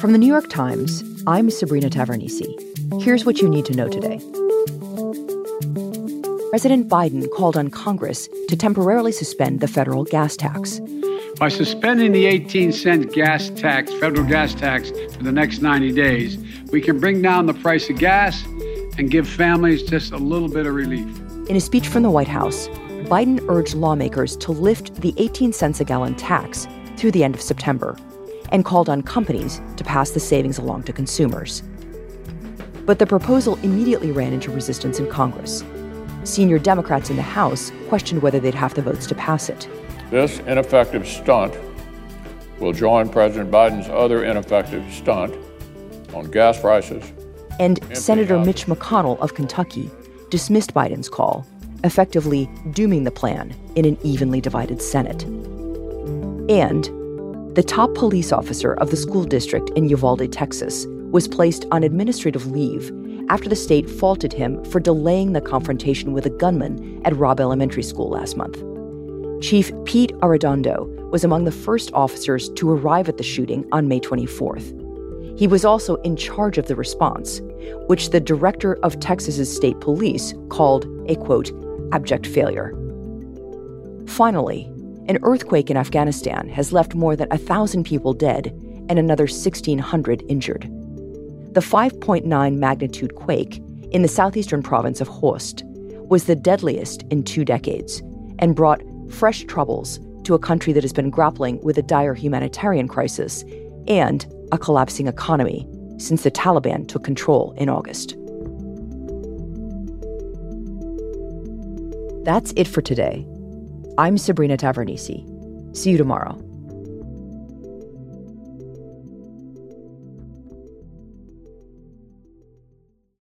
From the New York Times, I'm Sabrina Tavernise. Here's what you need to know today. President Biden called on Congress to temporarily suspend the federal gas tax. By suspending the 18 cent gas tax, federal gas tax, for the next 90 days, we can bring down the price of gas and give families just a little bit of relief. In a speech from the White House, Biden urged lawmakers to lift the 18 cents a gallon tax through the end of September and called on companies to pass the savings along to consumers. But the proposal immediately ran into resistance in Congress. Senior Democrats in the House questioned whether they'd have the votes to pass it. This ineffective stunt will join President Biden's other ineffective stunt on gas prices. And Senator Mitch McConnell of Kentucky dismissed Biden's call, effectively dooming the plan in an evenly divided Senate. And the top police officer of the school district in Uvalde, Texas, was placed on administrative leave after the state faulted him for delaying the confrontation with a gunman at Robb Elementary School last month. Chief Pete Arredondo was among the first officers to arrive at the shooting on May 24th. He was also in charge of the response, which the director of Texas's state police called a quote, abject failure. Finally, an earthquake in Afghanistan has left more than 1,000 people dead and another 1,600 injured. The 5.9 magnitude quake in the southeastern province of Khost was the deadliest in two decades and brought fresh troubles to a country that has been grappling with a dire humanitarian crisis and a collapsing economy since the Taliban took control in August. That's it for today. I'm Sabrina Tavernise. See you tomorrow.